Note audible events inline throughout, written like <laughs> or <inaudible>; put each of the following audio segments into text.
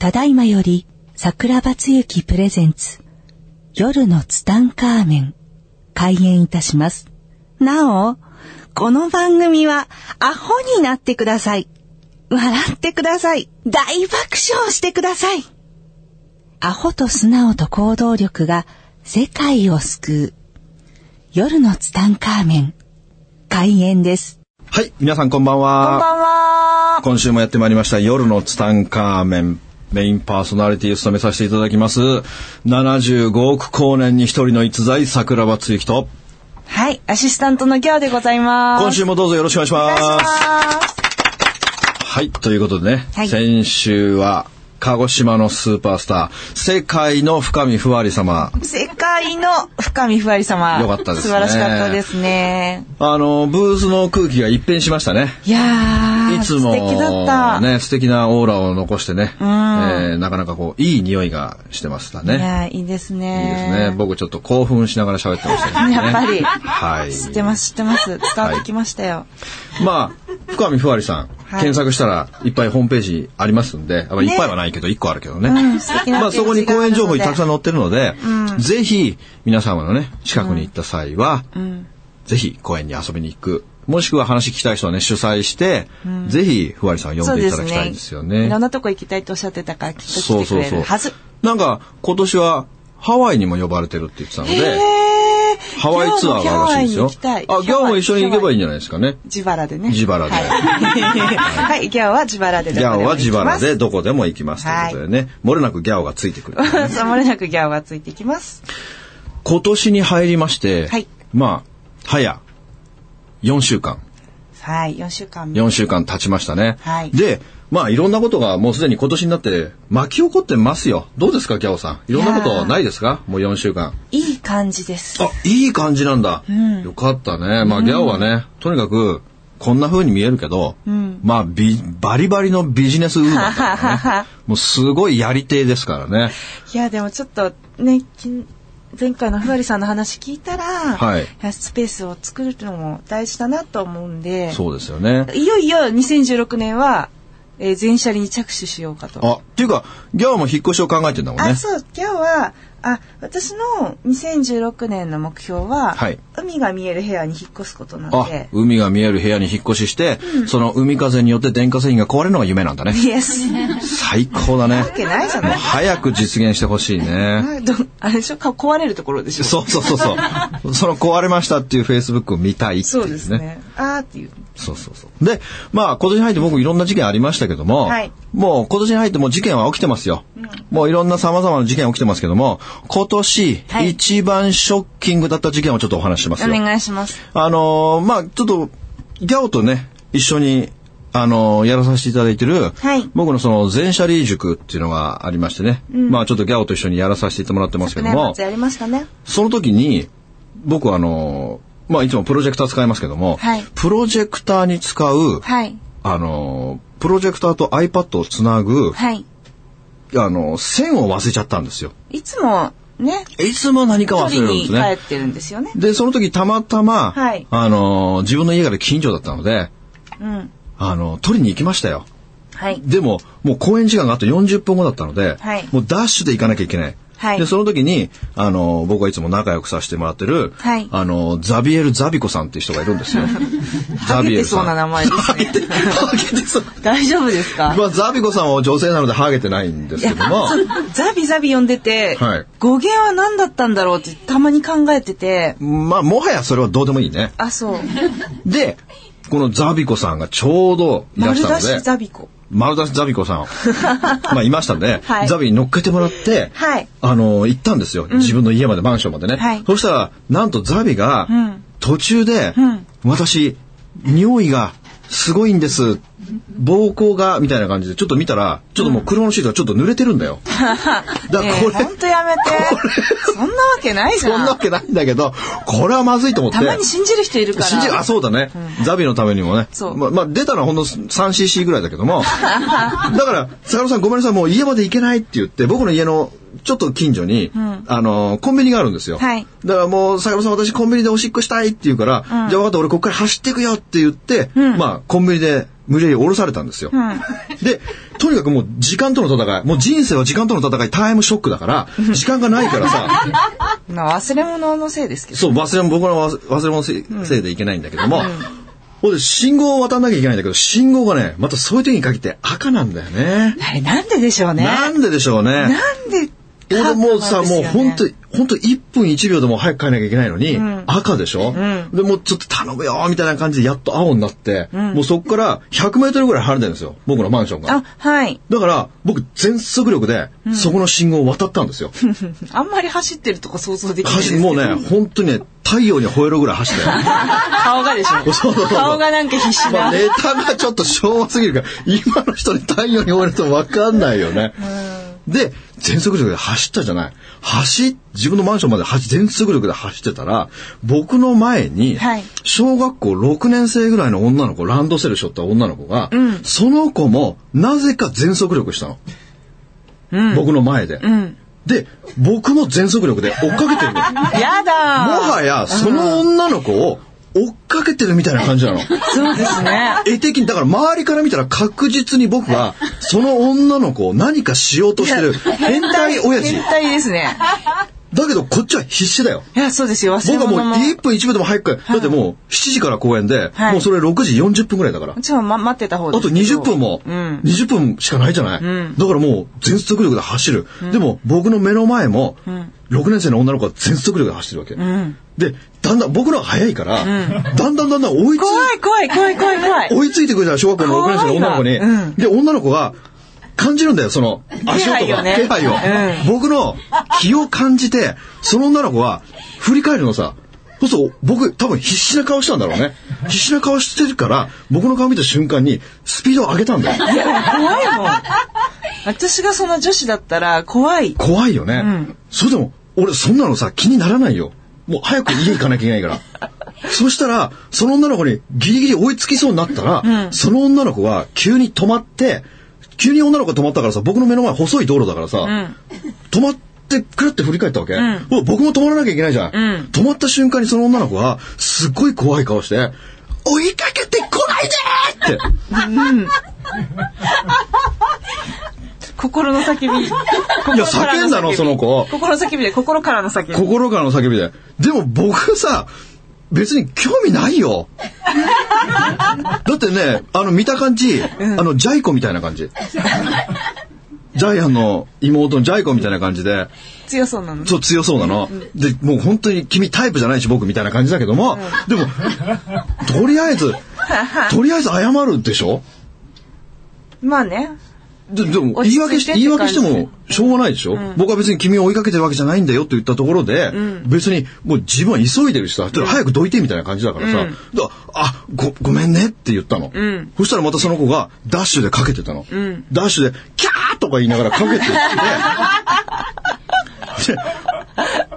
ただいまより桜庭つゆきプレゼンツ夜のツタンカーメン開演いたします。なお、この番組はアホになってください。笑ってください。大爆笑してください。アホと素直と行動力が世界を救う。夜のツタンカーメン開演です。はい、皆さんこんばんは。こんばんは。今週もやってまいりました夜のツタンカーメン。メインパーソナリティを務めさせていただきます。75億光年に一人の逸材、桜庭つゆきと、はい、アシスタントのギャオでございます。今週もどうぞよろしくお願いします。いします。はい、ということでね、はい先週は、鹿児島のスーパースター、世界の深見ふわり様。世界の深見ふわり様。よかったですね素晴らしかったですね。あの、ブースの空気が一変しましたね。いやー、いつも素敵だった。ね、素敵なオーラを残してね、んえーなかなかこう、いい匂いがしてましたね。いやー、いいですね。いいですね。僕ちょっと興奮しながら喋ってましたね。<laughs> やっぱりはい。知ってます、知ってます。伝わってきましたよ。まあ、深見ふわりさん、はい検索したらいっぱいホームページありますんで、あまあいっぱいはないけど、1個あるけどね。まあそこに公演情報にたくさんん。載ってるので、ぜひ皆様のね、近くに行った際は、ぜひ公園に遊びに行く。もしくは話聞きたい人はね、主催して、ぜひふわりさんを呼んでいただきたいんですよね。いろんなとこ行きたいとおっしゃってたから、きっと来てくれるはず。なんか今年はハワイにも呼ばれてるって言ってたので、ハワイツアーがあるらしいですよ。あ、ギャオも一緒に行けばいいんじゃないですかね。自腹でね。自腹ではい、はい、ギャオは自腹でギャオは自腹でどどこでも行きますということでね、漏れなくギャオがついてくる。そう、<laughs> 漏れなくギャオがついてきます。今年に入りまして、はいまあ、早4週間、はい、4週間。4週間経ちましたね。はいで、まあいろんなことがもうすでに今年になって巻き起こってますよ。どうですか、ギャオさん？いろんなことないですか？もう4週間。いい感じです。あ、いい感じなんだ。よかったね。まあ、ギャオはね、とにかく、こんな風に見えるけど、まあ、ビバリバリのビジネスウーマンだからね。<laughs> もうすごいやり手ですからね。いや、でもちょっとね、き前回のふわりさんの話聞いたら、はいやスペースを作るのも大事だなと思うんで、そうですよね。いよいよ2016年は、えー全車輪に着手しようかと。あ、っていうか、ギャオも引っ越しを考えてんだもんねあ、。そう、今日は、あ、私の2016年の目標は、はい海が見える部屋に引っ越すことなんあで、、海が見える部屋に引っ越しして、その海風によって電化製品が壊れるのが夢なんだね。最高だね。わけないじゃないもう早く実現してほしいね。あれでしょ？か壊れるところでしょ？そうそうそうそう。<laughs> その壊れましたっていうフェイスブックを見たいっていそううね。ですね。あーっていう。そうそうそう。で、まあ今年に入って僕いろんな事件ありましたけども、はいもう今年に入ってもう事件は起きてますよ。もういろんな様々な事件起きてますけども、今年はい一番ショッキングだった事件をちょっとお話ししますおよ。願いします。あのーまあちょっと、ギャオとね、一緒に、あのーやらさせていただいてる、はい僕のその全車リー塾っていうのがありましてね、まあちょっとギャオと一緒にやらさせてもらってますけども昨年末、やりましたね。その時に、僕はあのーまあいつもプロジェクター使いますけども、はいプロジェクターに使う、はい。あのープロジェクターと iPad をつなぐ、はい。あのー線を忘れちゃったんですよ。いつもね、いつも何か忘れるんですね。帰ってるんですよね。で、その時たまたま、はいあのー自分の家が近所だったので、うん。あのー取りに行きましたよ。はい。でも、もう公演時間があと40分後だったので、はいもうダッシュで行かなきゃいけない。はいで、その時に、あの、僕はいつも仲良くさせてもらってる、はいあの、ザビエル・ザビコさんっていう人がいるんですよ。<laughs> ハゲてそうな名前ですハゲて、ね。ハゲてそう。<laughs> 大丈夫ですか？まあ、ザビコさんは女性なのでハゲてないんですけども、ザビザビ呼んでて、はい語源は何だったんだろうってたまに考えてて、まあ、もはやそれはどうでもいいね。あ、そう。で、このザビコさんがちょうどいらしたのでし、ザビコ。丸出しザビコさん、<laughs> まあ、いましたんで、はい。ザビに乗っけてもらって、はい。あの、行ったんですよ。自分の家まで、マンションまでね。はい。そしたら、なんとザビがん、途中で、ん。私、匂いがすごいんです。膀胱が、みたいな感じで、ちょっと見たら、ちょっともう車のシートがちょっと濡れてるんだよ。<laughs> だからこれ、ほんとやめて。そんなわけないじゃん。そんなわけないんだけど、これはまずいと思って。たまに信じる人いるから。信じるあ、そうだね。ザビのためにもね。そうま、まあ、出たのはほんの 3cc ぐらいだけども。<laughs> だから、坂野さんごめんなさい、もう家まで行けないって言って、僕の家のちょっと近所に、あの、コンビニがあるんですよ。はいだからもう、坂野さん私コンビニでおしっこしたいって言うから、じゃあ分かった、俺ここから走っていくよって言って、まあ、コンビニで無理やり降ろされたんですよ。で、とにかくもう時間との戦い、もう人生は時間との戦い、タイムショックだから、時間がないからさ、<laughs> まあ忘れ物のせいですけど。そう、忘れ物、僕の忘忘れ物せいせいでいけないんだけども、ほんで信号を渡んなきゃいけないんだけど、信号がね、またそういう時に限って赤なんだよね。あれなんででしょうね。なんででしょうね。なんで俺もうさ、もう本当に、本当1分1秒でも早く帰らなきゃいけないのに、赤でしょ、で、もうちょっと頼むよみたいな感じでやっと青になって、もうそこから100メートルぐらい離れてるんですよ。僕のマンションがあ。、はい。だから、僕全速力で、そこの信号を渡ったんですよ。<laughs> あんまり走ってるとこ想像できないですもうね、本当にね、太陽に吠えるぐらい走ったよ。<laughs> 顔がでしょ？そうそうそう顔がなんか必死まあ、な。ネタがちょっと昭和すぎるから、今の人に太陽に追われると分かんないよね。で、全速力で走ったじゃない。走、自分のマンションまで走、全速力で走ってたら、僕の前にはい、小学校6年生ぐらいの女の子、ランドセル背負った女の子が、その子も、なぜか全速力したの。僕の前で。んで、僕も全速力で追っかけてるの。<laughs> やだもはや、その女の子を追っかけてるみたいな感じなの。そうですね。絵的に、だから周りから見たら確実に僕は、その女の子を何かしようとしてる変態親父変。態ですね。だけどこっちは必死だよ。いや、そうですよ。僕はもう物も。1分1秒でも早く、だってもう7時から公演で、はいもうそれ6時40分ぐらいだから。ちょっと、ま、待ってた方あとですけど。20分も、うん。20分しかないじゃない、んだからもう全速力で走る。でも僕の目の前も、6年生の女の子は全速力で走ってるわけ。うん。で、だんだん僕の方が早いから、だんだんだんだん追いつい怖い怖い怖い怖い怖い。追いついてくるじゃん、小学校の6年生の女の子に。で、女の子が感じるんだよ、その足音が。気配を。僕の気を感じて、その女の子は振り返るのさ。そうすると僕多分必死な顔したんだろうね。必死な顔してるから、僕の顔見た瞬間にスピードを上げたんだよ。怖いもん。私がその女子だったら怖い。怖いよね。んそれでも、俺そんなのさ、気にならないよ。もう早く家行かなきゃいけないから。そしたら、その女の子にギリギリ追いつきそうになったら、その女の子が急に止まって、急に女の子が止まったからさ、僕の目の前細い道路だからさ、ん止まってくるって振り返ったわけ、んお僕も止まらなきゃいけないじゃん,、ん止まった瞬間にその女の子が、すっごい怖い顔して、追いかけてこないでーって。心の叫び。い <laughs> いや、叫んだの、その子。心の叫びで、心からの叫び。心からの叫びで。でも僕さ、別に興味ないよ。だってね、あの見た感じ、あのジャイコみたいな感じ。ジャイアンの妹のジャイコみたいな感じで、強そうなの。そう強そうなの。で、もう本当に君タイプじゃないし僕みたいな感じだけども、でも、とりあえず、とりあえず謝るでしょ？まあね。ででも言い訳して言い訳してもしょうがないでしょ、僕は別に君を追いかけてるわけじゃないんだよって言ったところで、別にもう自分は急いでるしさ、早くどいてみたいな感じだからさ、だあごごめんねって言ったの、ん。そしたらまたその子がダッシュでかけてたの、ダッシュでキャーとか言いながらかけてって。で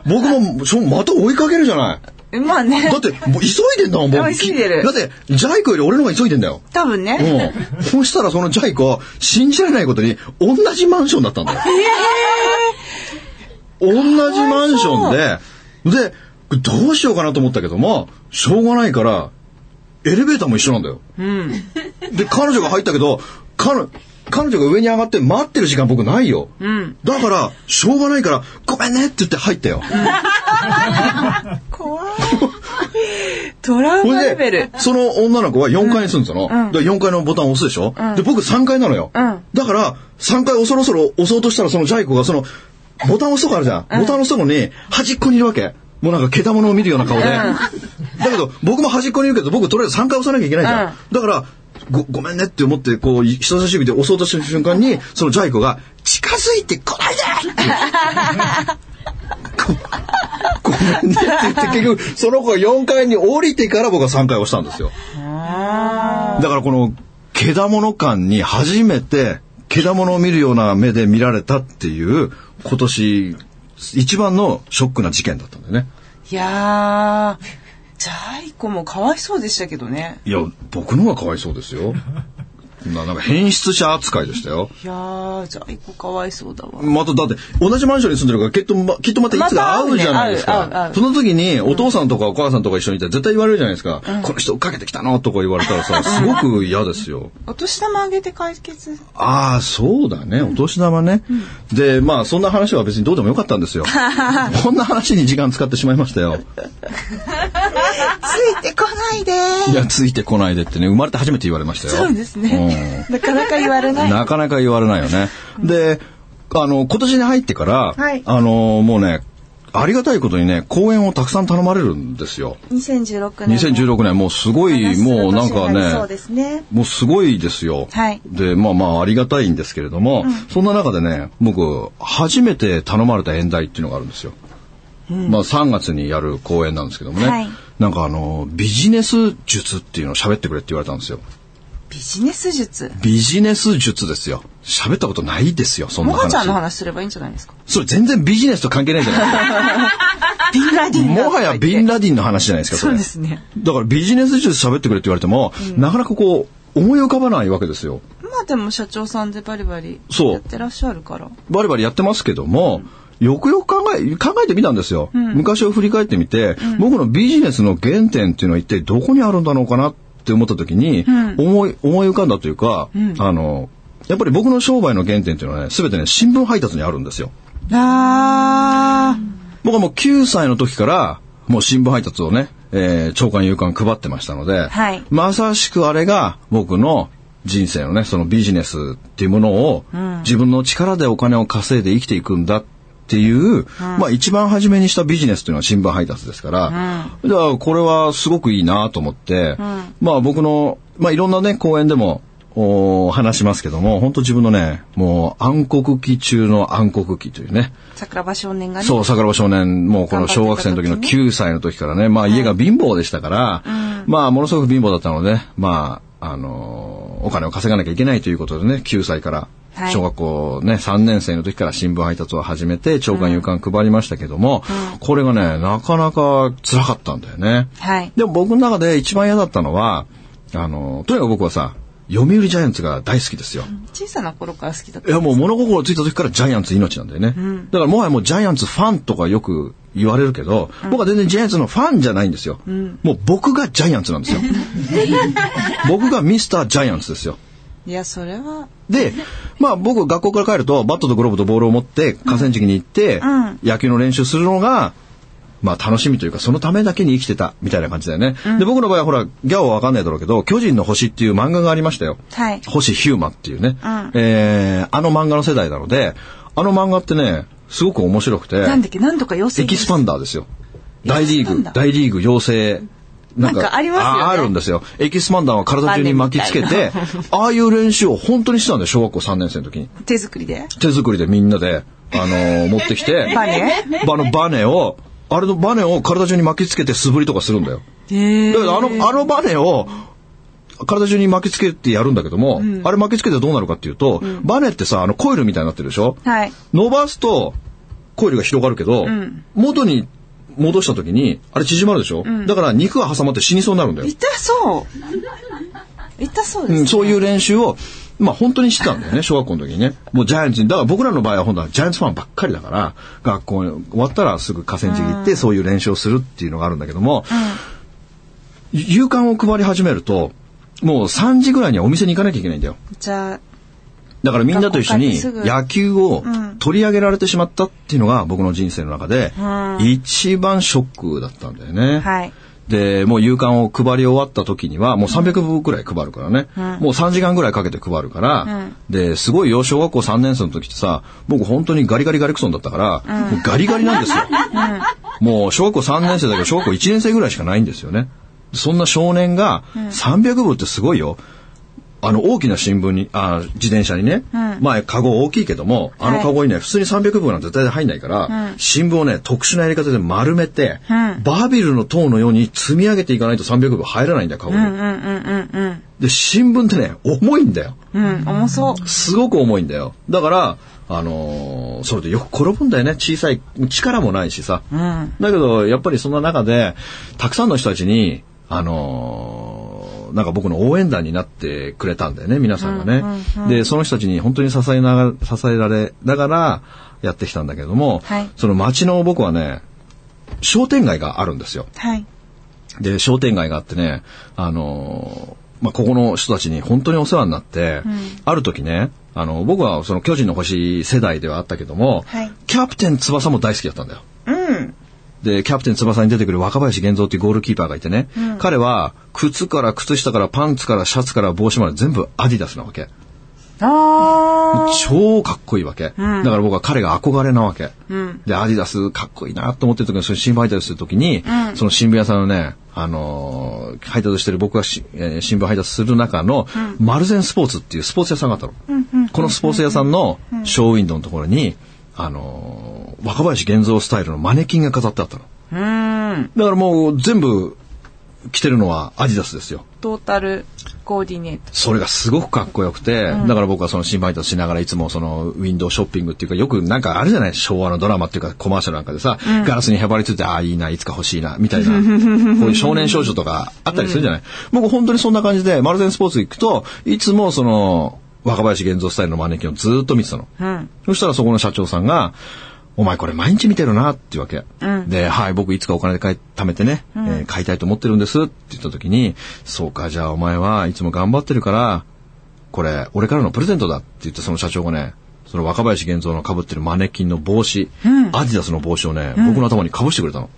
僕もまた追いかけるじゃないまあねだ。ってもう急いでんだもん僕あ急いでるだってジャイコより俺の方が急いでんだよ多分ね。うん。そしたらそのジャイコ、信じられないことに、同じマンションだったんだよ。同じマンションで、で、どうしようかなと思ったけども、しょうがないから、エレベーターも一緒なんだよ。うん。で、彼女が入ったけど、彼、彼女が上に上がって待ってる時間僕ないよ。うん。だから、しょうがないから、ごめんねって言って入ったよ。<laughs> トラウマレベルで。、その女の子は4階に住んでたの。うんで4階のボタンを押すでしょ、うんで、僕3階なのよ。うんだから、3階をそろそろ押そうとしたら、そのジャイコがその、ボタンを押すとこあるじゃん。ボタンを押すとこに、端っこにいるわけ。もうなんか、けたものを見るような顔で。だけど、僕も端っこにいるけど、僕とりあえず3回押さなきゃいけないじゃん。だから、ご、ごめんねって思って、こう、人差し指で押そうとした瞬間に、そのジャイコが、近づいてこないでって <laughs> ごごめんね。って言って結局その子が4階に降りてから僕は3階を押したんですよ。あだからこのけだもの感に初めてけだものを見るような目で見られたっていう今年一番のショックな事件だったんだよね。ーいやー、ジャイコもかわいそうでしたけどね。いや僕の方がかわいそうですよななんか変質者扱いでしたよ。いやー、じゃあ一個かわいそうだわ。まただって同じマンションに住んでるからきっとまきっとまたいつか会うじゃないですか。まねその時にお父さんとかお母さんとか一緒にいたら絶対言われるじゃないですか。この人追っかけてきたのとか言われたらさ、すごく嫌ですよ。お年玉あげて解決。ああ、そうだね。お年玉ね。で、まあそんな話は別にどうでもよかったんですよ。<laughs> こんな話に時間使ってしまいましたよ。<laughs> ついてこないでいや、ついてこないでってね、生まれて初めて言われましたよ。そうですね。なかなか言われない。なかなか言われないよね。で、あの、今年に入ってから、はいあの、もうね、ありがたいことにね、講演をたくさん頼まれるんですよ。2016年。2016年、もうすごい、もうなんかね、すね。もうすごいですよ。はいで、まあまあありがたいんですけれども、そんな中でね、僕、初めて頼まれた演題っていうのがあるんですよ。まあ3月にやる講演なんですけどもね、はいなんかあの、ビジネス術っていうのを喋ってくれって言われたんですよ。ビジネス術。ビジネス術ですよ。喋ったことないですよ、そんな話。モカちゃんの話すればいいんじゃないですか？それ全然ビジネスと関係ないじゃないですか。<laughs> ビンラディンだもはやビンラディンの話じゃないですか、それ。そうですね。だからビジネス術喋ってくれって言われても、なかなかこう、思い浮かばないわけですよ。まあでも社長さんでバリバリそうやってらっしゃるから。バリバリやってますけども、よくよく考え、考えてみたんですよ。昔を振り返ってみて、僕のビジネスの原点っていうのは一体どこにあるんだろうかなって思った時に、思い、思い浮かんだというか、あの、やっぱり僕の商売の原点っていうのはね、すべてね、新聞配達にあるんですよ。あ僕はもう9歳の時から、もう新聞配達をね、えー、長官夕刊配ってましたので、はい。まさしくあれが僕の人生のね、そのビジネスっていうものを、自分の力でお金を稼いで生きていくんだっていう、まあ一番初めにしたビジネスっていうのは新聞配達ですから、じゃあこれはすごくいいなと思って、まあ僕の、まあいろんなね、講演でも、お話しますけども、本当自分のね、もう暗黒期中の暗黒期というね、ー。桜庭少年がね。そう、桜庭少年、もうこの小学生の時の9歳の時からね、まあ家が貧乏でしたから、まあものすごく貧乏だったので、まあ、あのーお金を稼がなきゃいけないということでね、9歳から、はい小学校ね、3年生の時から新聞配達を始めて、長官夕刊配りましたけども、これがね、なかなか辛かったんだよね。はい。でも僕の中で一番嫌だったのは、あの、とにかく僕はさ、読売ジャイアンツが大好きですよ。小さな頃から好きだった。いやもう物心ついた時からジャイアンツ命なんだよね。だからもはやもうジャイアンツファンとかよく言われるけど、僕は全然ジャイアンツのファンじゃないんですよ。もう僕がジャイアンツなんですよ。<laughs> 僕がミスタージャイアンツですよ。いや、それは、で、まあ僕学校から帰るとバットとグローブとボールを持って河川敷に行って、ん野球の練習するのが、まあ楽しみというかそのためだけに生きてたみたいな感じだよね。で、僕の場合はほら、ギャオはわかんないだろうけど、巨人の星っていう漫画がありましたよ。はい。星飛雄馬っていうね、うんえーあの漫画の世代なので、あの漫画ってね、すごく面白くて、なんだっけ、なんとか養成。エキスパンダーですよ。大リーグ大リーグ養成。なんかありますよねああるんですよ。エキスパンダーを体中に巻きつけバて <laughs> ああいう練習を本当にしてたんだよ、小学校3年生の時に。手作りで？手作りでみんなで、あのー持ってきて、<laughs> バネ？あのバネを、あれのバネを体中に巻きつけて素振りとかするんだよ。へだけどあの、あのバネを、体中に巻きつけてやるんだけども、あれ巻きつけてどうなるかっていうと、バネってさ、あのコイルみたいになってるでしょ？はい。伸ばすと、コイルが広がるけど、元に戻した時に、あれ縮まるでしょ、だから肉が挟まって死にそうになるんだよ。痛そう。痛そうです、ねうん、そういう練習を、まあ本当にしてたんだよね、小学校の時にね。もうジャイアンツに、だから僕らの場合は本当はジャイアンツファンばっかりだから、学校終わったらすぐ河川敷行って、そういう練習をするっていうのがあるんだけども、夕刊を配り始めると、もう3時ぐらいにはお店に行かなきゃいけないんだよ。じゃあ、だからみんなと一緒に野球をうん取り上げられてしまったっていうのが僕の人生の中でうん一番ショックだったんだよね。はい。で、もう夕刊を配り終わった時にはもう300部くらい配るからね。うんもう3時間ぐらいかけて配るから、うんで、すごいよ、小学校3年生の時ってさ、僕本当にガリガリガリクソンだったから、もうガリガリなんですよ。もう小学校3年生だけど小学校1年生ぐらいしかないんですよね。そんな少年が300部ってすごいよ。あの大きな新聞に、あ自転車にね、うんまあカゴ大きいけども、あのカゴにね、普通に300部なんて絶対入んないから、うん新聞をね、特殊なやり方で丸めて、うんバービルの塔のように積み上げていかないと300部入らないんだよ、カゴに。うんうんうんうんうん。で、新聞ってね、重いんだよ。うん、重そう。すごく重いんだよ。だから、あのーそれでよく転ぶんだよね。小さい、力もないしさ。うん。だけど、やっぱりそんな中で、たくさんの人たちに、あのーなんか僕の応援団になってくれたんだよね、皆さんがね。で、その人たちに本当に支えながら、支えられながらやってきたんだけども、はいその街の僕はね、商店街があるんですよ。はい。で、商店街があってね、あのーまあ、ここの人たちに本当にお世話になって、ある時ね、あの、僕はその巨人の星世代ではあったけども、はいキャプテン翼も大好きだったんだよ。うん。で、キャプテン翼に出てくる若林源三っていうゴールキーパーがいてね、彼は靴から靴下からパンツからシャツから帽子まで全部アディダスなわけ。あ超かっこいいわけ。だから僕は彼が憧れなわけ。で、アディダスかっこいいなと思ってる時に、その新聞配達する時に、その新聞屋さんのね、あのー配達してる僕がし、えー新聞配達する中の、マルゼンスポーツっていうスポーツ屋さんがあったの。このスポーツ屋さんのショーウィンドウのところに、あのー若林源三スタイルのマネキンが飾ってあったの。あ。うん。だからもう全部着てるのはアディダスですよ。トータルコーディネート。それがすごくかっこよくて、だから僕はその新配達しながらいつもそのウィンドウショッピングっていうかよくなんかあるじゃない昭和のドラマっていうかコマーシャルなんかでさ、ガラスにへばりついてああいいないつか欲しいなみたいなこういう少年少女とかあったりするじゃない、僕本当にそんな感じでマルゼンスポーツ行くといつもその若林源三スタイルのマネキンをずーっと見てたの、うん。そしたらそこの社長さんが、お前これ毎日見てるなっていうわけ。で、はい、僕いつかお金で買い貯めてね、えー買いたいと思ってるんですって言った時に、そうか、じゃあお前はいつも頑張ってるから、これ、俺からのプレゼントだって言ってその社長がね、その若林源三の被ってるマネキンの帽子、アディダスの帽子をね、僕の頭に被してくれたの。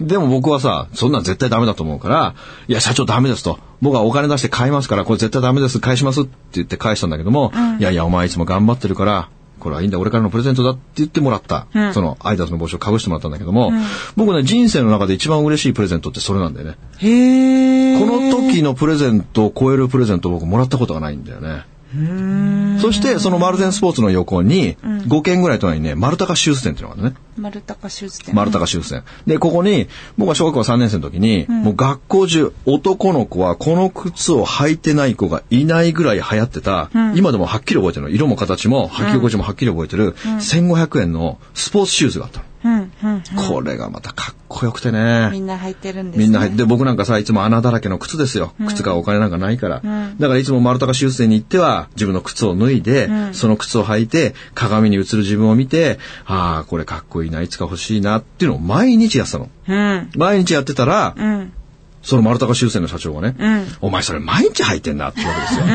でも僕はさ、そんなん絶対ダメだと思うから、いや、社長ダメですと。僕はお金出して買いますから、これ絶対ダメです、返しますって言って返したんだけども、いやいや、お前いつも頑張ってるから、これはいいんだ、俺からのプレゼントだって言ってもらった。そのアイダスの帽子をかぶしてもらったんだけども、僕ね、人生の中で一番嬉しいプレゼントってそれなんだよね。この時のプレゼントを超えるプレゼントを僕もらったことがないんだよね。そして、そのマルゼンスポーツの横に、5軒ぐらい隣にね、丸高シューズ店っていうのがあるのね。丸高手術店。丸高修正。で、ここに、僕は小学校3年生の時に、もう学校中、男の子はこの靴を履いてない子がいないぐらい流行ってた、今でもはっきり覚えてるの。色も形も履き心地もはっきり覚えてる、1500円のスポーツシューズがあったの。うん、うん。これがまたかっこよくてね。みんな履いてるんですね。みんなて、僕なんかさ、いつも穴だらけの靴ですよ。靴買うお金なんかないから。だからいつも丸高修正に行っては、自分の靴を脱いで、その靴を履いて、鏡に映る自分を見て、ああ、これかっこいいな、いつか欲しいなっていうのを毎日やってたの。うん。毎日やってたら、うん。その丸高修正の社長がね、んお前それ毎日履いてんなって言うわけですよ。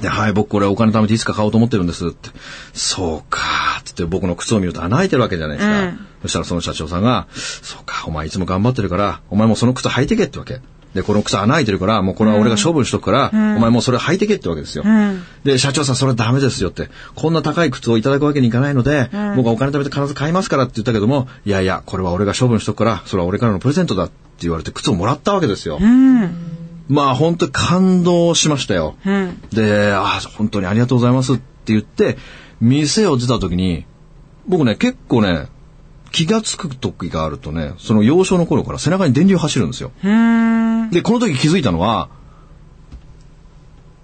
で、はい、僕これお金貯めていつか買おうと思ってるんですって。そうかーって言って僕の靴を見ると穴開いてるわけじゃないですか。うんそしたらその社長さんが、そうか、お前いつも頑張ってるから、お前もうその靴履いてけってわけ。で、この靴穴開いてるから、もうこれは俺が処分しとくから、お前もうそれ履いてけってわけですよ。んで、社長さんそれダメですよって。こんな高い靴をいただくわけにいかないので、僕はお金貯めて必ず買いますからって言ったけども、いやいや、これは俺が処分しとくから、それは俺からのプレゼントだって言われて靴をもらったわけですよ。うん。まあ本当に感動しましたよ。うん。で、ああ、本当にありがとうございますって言って、店を出た時に、僕ね、結構ね、気がつく時があるとね、その幼少の頃から背中に電流走るんですよ。うん。で、この時気づいたのは、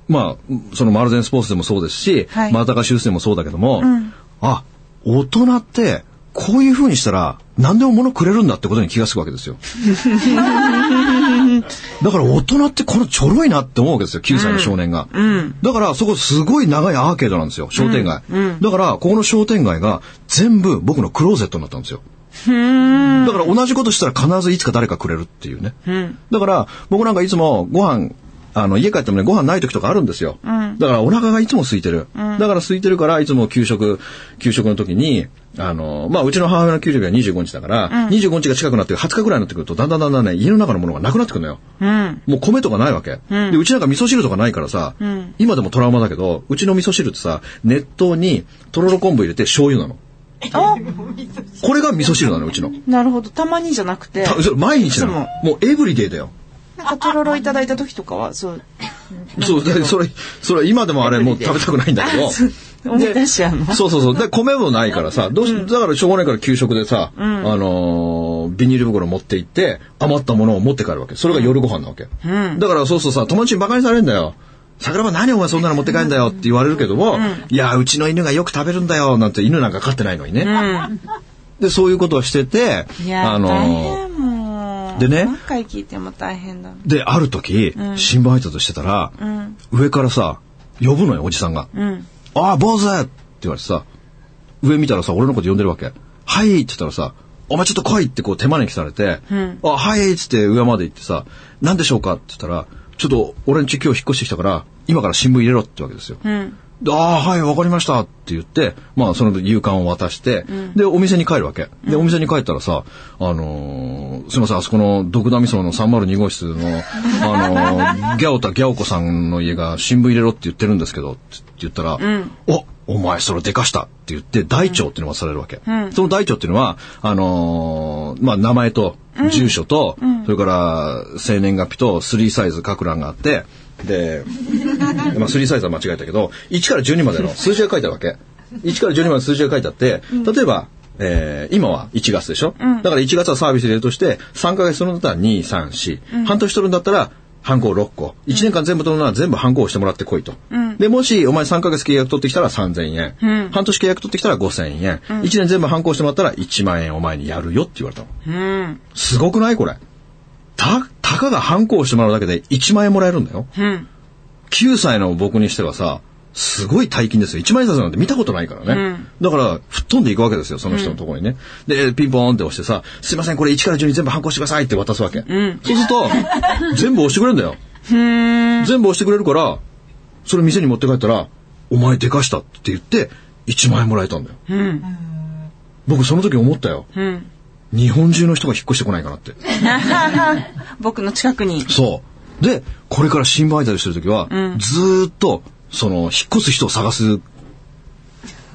まあ、そのマルゼンスポーツでもそうですし、はいマータカ修正もそうだけども、あ、大人って、こういう風にしたら、何でも物くれるんだってことに気がつくわけですよ。<laughs> だから大人ってこのちょろいなって思うわけですよ、9歳の少年が。だからそこすごい長いアーケードなんですよ、商店街。だから、ここの商店街が全部僕のクローゼットになったんですよ。だから同じことしたら必ずいつか誰かくれるっていうね。だから僕なんかいつもご飯、あの家帰ってもねご飯ない時とかあるんですよ。だからお腹がいつも空いてる。だから空いてるからいつも給食、給食の時に、あの、まあうちの母親の給料日は25日だから、25日が近くなって20日ぐらいになってくるとだんだんだんだんね家の中のものがなくなってくるのよ。うん。もう米とかないわけ。で、うちなんか味噌汁とかないからさ、今でもトラウマだけど、うちの味噌汁ってさ、熱湯にとろろ昆布入れて醤油なの。あ、これが味噌汁なの、うちの。なるほど。たまにじゃなくて。毎日なの。いもうエブリデイだよ。なんかとろろいただいた時とかは、そう。そう、でそれ、それ今でもあれもう食べたくないんだけど。<laughs> 思い出しちゃうのそうそうそう。で、米もないからさ、どうし、だからしょうがないから給食でさ、あのービニール袋持って行って、余ったものを持って帰るわけ。それが夜ご飯なわけ。だからそうそうさ、友達に馬鹿にされるんだよ。桜庭何お前そんなの持って帰んだよって言われるけども、いや、うちの犬がよく食べるんだよ、なんて犬なんか飼ってないのにね。で、そういうことをしてて、あの大ーでね何回聞いても大変だな。で、ある時、新聞配達してたら、うん。上からさ、呼ぶのよ、おじさんが。うん。ああ、坊主って言われてさ、上見たらさ、俺のこと呼んでるわけ。はいって言ったらさ、お前ちょっと来いってこう手招きされて、んあ、はいっつって上まで行ってさ、何でしょうか？って言ったら、ちょっと俺んち今日引っ越してきたから、今から新聞入れろってわけですよ。うん。でああ、はい、わかりました。って言って、まあ、その夕刊を渡して、で、お店に帰るわけ。で、お店に帰ったらさ、あのーすいません、あそこの毒ダミソの302号室の、あのーギャオタギャオコさんの家が新聞入れろって言ってるんですけど、って言ったら、おお前それでかしたって言って、大腸っていうのがされるわけ。その大腸っていうのは、あのーまあ、名前と、住所と、それから、生年月日と3サイズ書く欄があって、で、<laughs> まあ、3サイズは間違えたけど、1から12までの数字が書いてあるわけ。1から12までの数字が書いてあって、例えば、えー今は1月でしょ、だから1月はサービス入れるとして、3ヶ月取るんだったら2、3、4、半年取るんだったら、ハンコ6個。1年間全部取るなら全部ハンコをしてもらってこいと。で、もし、お前3ヶ月契約取ってきたら3000円。半年契約取ってきたら5000円。1年全部ハンコをしてもらったら1万円お前にやるよって言われたの。うん。すごくないこれ？た、たかがハンコをしてもらうだけで1万円もらえるんだよ。うん。9歳の僕にしてはさ、すごい大金ですよ。1万円札なんて見たことないからね。だから、吹っ飛んでいくわけですよ、その人のところにね。で、ピンポーンって押してさ、すいません、これ1から12全部ハンコしてくださいって渡すわけ。そうすると、全部押してくれるんだよ。全部押してくれるから、それ店に持って帰ったら、お前でかしたって言って、1万円もらえたんだよ。うん。僕その時思ったよ。うん。日本中の人が引っ越してこないかなって。<laughs> 僕の近くに。そう。で、これから新聞配達してるときは、ずーっと、その、引っ越す人を探す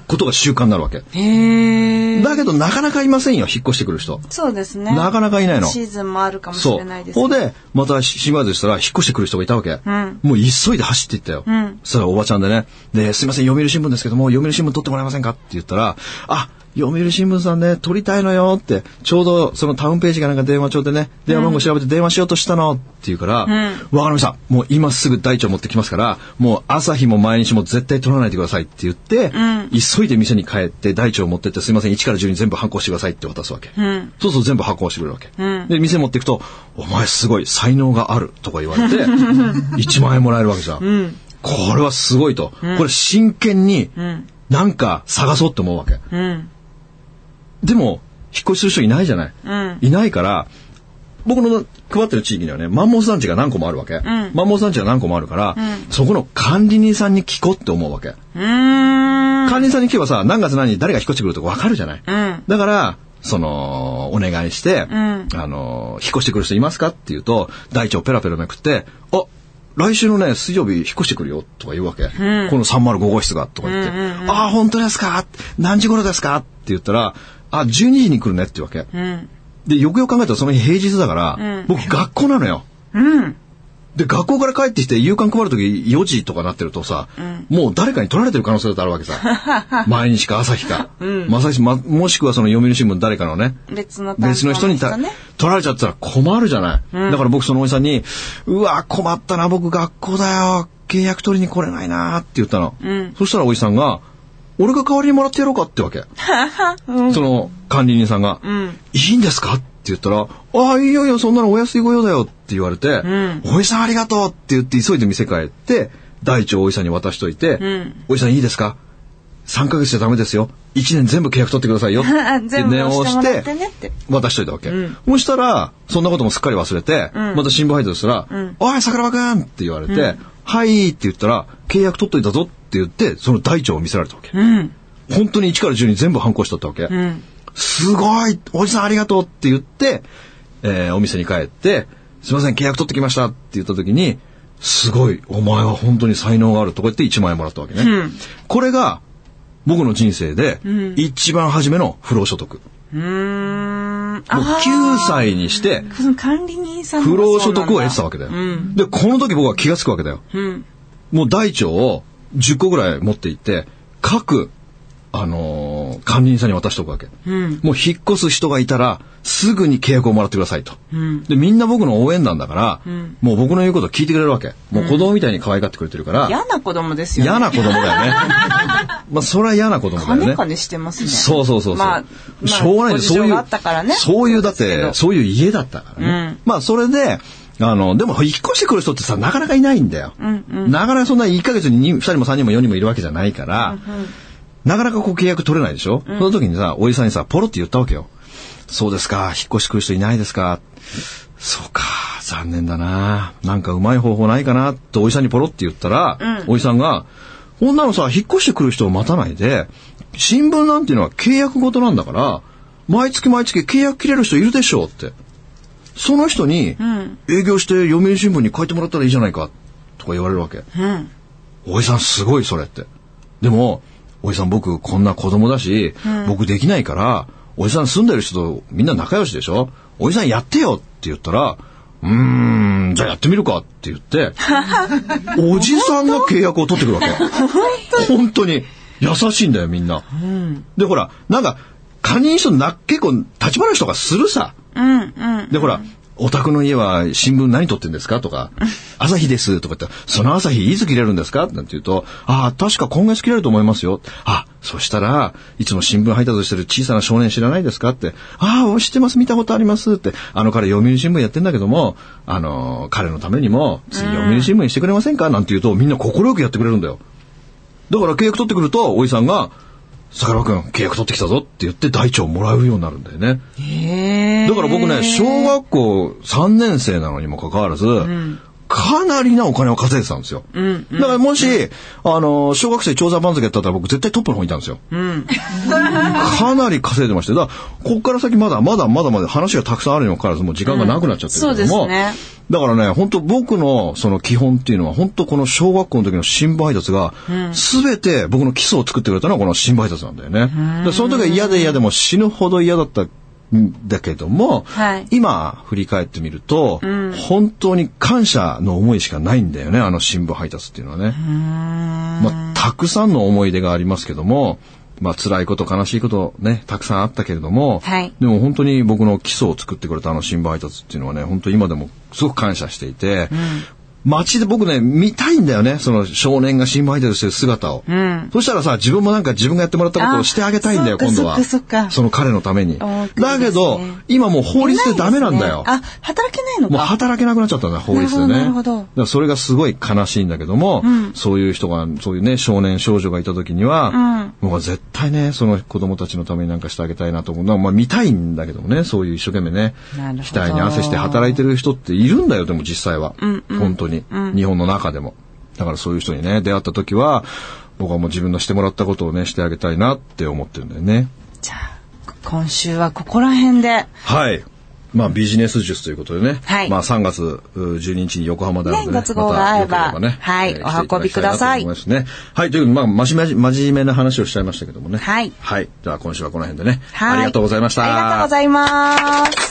ことが習慣になるわけ。だけど、なかなかいませんよ、引っ越してくる人。そうですね。なかなかいないのシーズンもあるかもしそうれない。です、ほんで、また新聞配達したら、引っ越してくる人がいたわけ。んもう急いで走っていったよ。んそしたらおばちゃんでね、で、すいません、読売新聞ですけども、読売新聞取ってもらえませんか？って言ったら、あ、読売新聞さんね、取りたいのよって、ちょうどそのタウンページかなんか電話帳でね、電話番号調べて電話しようとしたのって言うから、わ、かりました。もう今すぐ大腸持ってきますから、もう朝日も毎日も絶対取らないでくださいって言って、急いで店に帰って大腸持ってって、すいません、1から10に全部発行してくださいって渡すわけ。んそうすると全部発行してくれるわけ。で、店持っていくと、お前すごい才能があるとか言われて、<laughs> 1万円もらえるわけじゃん。これはすごいと。これ真剣に、なんか探そうって思うわけ。うん。でも、引っ越しする人いないじゃない。うんいないから、僕の配ってる地域にはね、マンモス団地が何個もあるわけ。マンモス団地が何個もあるから、そこの管理人さんに聞こうって思うわけ。管理人さんに聞けばさ、何月何日誰が引っ越してくるとか分かるじゃない。うん。だから、その、お願いして、んあの、引っ越してくる人いますかって言うと、大腸ペラペラめくって、あ、来週のね、水曜日引っ越してくるよとか言うわけ。この305号室がとか言って、あ、本当ですか何時頃ですかって言ったら、あ、12時に来るねってわけ。うん。で、よくよく考えたらその日平日だから、僕学校なのよ。うん。で、学校から帰ってきて夕刊配るとき4時とかなってるとさ、もう誰かに取られてる可能性だってあるわけさ。<laughs> 毎日か朝日か。まさしま、もしくはその読売新聞誰かのね、別の担当別の人に。取られちゃったら困るじゃない。だから僕そのおじさんに、うわ、困ったな、僕学校だよ。契約取りに来れないなって言ったの。そしたらおじさんが、俺が代わりにもらってやろうかってわけ。その管理人さんが、いいんですかって言ったら、ああ、いいよいいよ、そんなのお安いご用だよって言われて、おじさんありがとうって言って急いで店帰って、大腸をおじさんに渡しといて、おじさんいいですか ?3 ヶ月じゃダメですよ。1年全部契約取ってくださいよ。って念を押して。渡しといたわけ。そしたら、そんなこともすっかり忘れて、また新聞配達したら、おい、桜庭くんって言われて、はいって言ったら、契約取っといたぞって言って、その大腸を見せられたわけ。うん。本当に1から10に全部反抗しとったわけ。うん。すごいおじさんありがとうって言って、えーお店に帰って、すいません、契約取ってきましたって言った時に、すごい、お前は本当に才能があるとか言って1万円もらったわけね。んこれが、僕の人生で、一番初めの不労所得。うーん。もう9歳にして、管理人さん不も労所得を得てたわけだよ。うん。で、この時僕は気がつくわけだよ。うん。もう大腸を10個ぐらい持って行って、各、あのー管理人さんに渡しておくわけ。うん。もう引っ越す人がいたら、すぐに契約をもらってくださいと。うん。で、みんな僕の応援団だから、んもう僕の言うことを聞いてくれるわけ。もう子供みたいに可愛がってくれてるから、嫌な子供ですよね。嫌な子供だよね。<laughs> まあ、それは嫌な子供だよね。金金してますね。そうそうそうそう。まあ、まあしょうがないそういう。そういう、だって、そういう家だったからね。まあ、それで、あの、でも、引っ越してくる人ってさ、なかなかいないんだよ。なかなかそんな1ヶ月に2人も3人も4人もいるわけじゃないから、なかなかこう契約取れないでしょ、その時にさ、おじさんにさ、ポロって言ったわけよ。そうですか、引っ越してくる人いないですか？そうか、残念だな。なんかうまい方法ないかな？っておじさんにポロって言ったら、おじさんが、こんなのさ、引っ越してくる人を待たないで、新聞なんていうのは契約ごとなんだから、毎月毎月契約切れる人いるでしょうって。その人に、営業して読売新聞に書いてもらったらいいじゃないか、とか言われるわけ。おじさんすごいそれって。でも、おじさん僕こんな子供だし、僕できないから、おじさん住んでる人とみんな仲良しでしょ？おじさんやってよって言ったら、うーん、じゃあやってみるかって言って、<laughs> おじさんが契約を取ってくるわけ。本当に。優しいんだよ、みんな。で、ほら、なんか、カニ人な、結構立ち話とかするさ。で、ほら、お宅の家は新聞何撮ってんですか？とか、<laughs> 朝日ですとか言ったら、その朝日いつ切れるんですか？なんて言うと、ああ、確か今月切れると思いますよ。あ、そしたら、いつも新聞配達してる小さな少年知らないですか？って、ああ、知ってます、見たことあります？って、あの彼読売新聞やってんだけども、あの、彼のためにも、次読売新聞にしてくれませんか？なんて言うと、みんな快くやってくれるんだよ。だから契約取ってくると、おじさんが、坂場君、契約取ってきたぞって言って大腸もらうようになるんだよね。へだから僕ね、小学校3年生なのにもかかわらず、かなりなお金を稼いでたんですよ。だからもし、あの、小学生調査番付やったら僕絶対トップの方にいたんですよ。かなり稼いでましたよ。だから、こっから先まだまだまだまだ話がたくさんあるにもかかわらず、もう時間がなくなっちゃってるけども、そうですね。だからね、本当僕のその基本っていうのは、本当この小学校の時の新聞配達が、すべて僕の基礎を作ってくれたのはこの新聞配達なんだよね。でその時は嫌で嫌でも死ぬほど嫌だったんだけども、はい。今振り返ってみると、本当に感謝の思いしかないんだよね、あの新聞配達っていうのはね。まあ、たくさんの思い出がありますけども、まあ、辛いこと、悲しいことね、たくさんあったけれども、はい。でも本当に僕の基礎を作ってくれたあの新聞配達っていうのはね、本当今でもすごく感謝していて、街で僕ね、見たいんだよね、その少年が新聞配達してる姿を。そしたらさ、自分もなんか自分がやってもらったことをしてあげたいんだよ、あ今度は。そっかその彼のために。だけど、今もう法律でダメなんだよ。あ、働けないのか。もう働けなくなっちゃったんだ、法律でね。なるほどだからそれがすごい悲しいんだけども、そういう人が、そういうね、少年少女がいた時には、僕は絶対ね、その子供たちのためになんかしてあげたいなと思う。まあ見たいんだけどもね、そういう一生懸命ねなるほど、額に汗して働いてる人っているんだよ、でも実際は。本当に、日本の中でも。だからそういう人にね、出会った時は、僕はもう自分のしてもらったことをね、してあげたいなって思ってるんだよね。じゃあ、今週はここら辺で。はい。まあビジネス術ということでね。はいまあ3月う12日に横浜であるので、ね。ねご都合が合えばねはい来てお運びくださいただきたなと思ますね。はい。というまあ真面目、真面目な話をしちゃいましたけどもね。はいはい。では今週はこの辺でね。はい。ありがとうございました。ありがとうございます。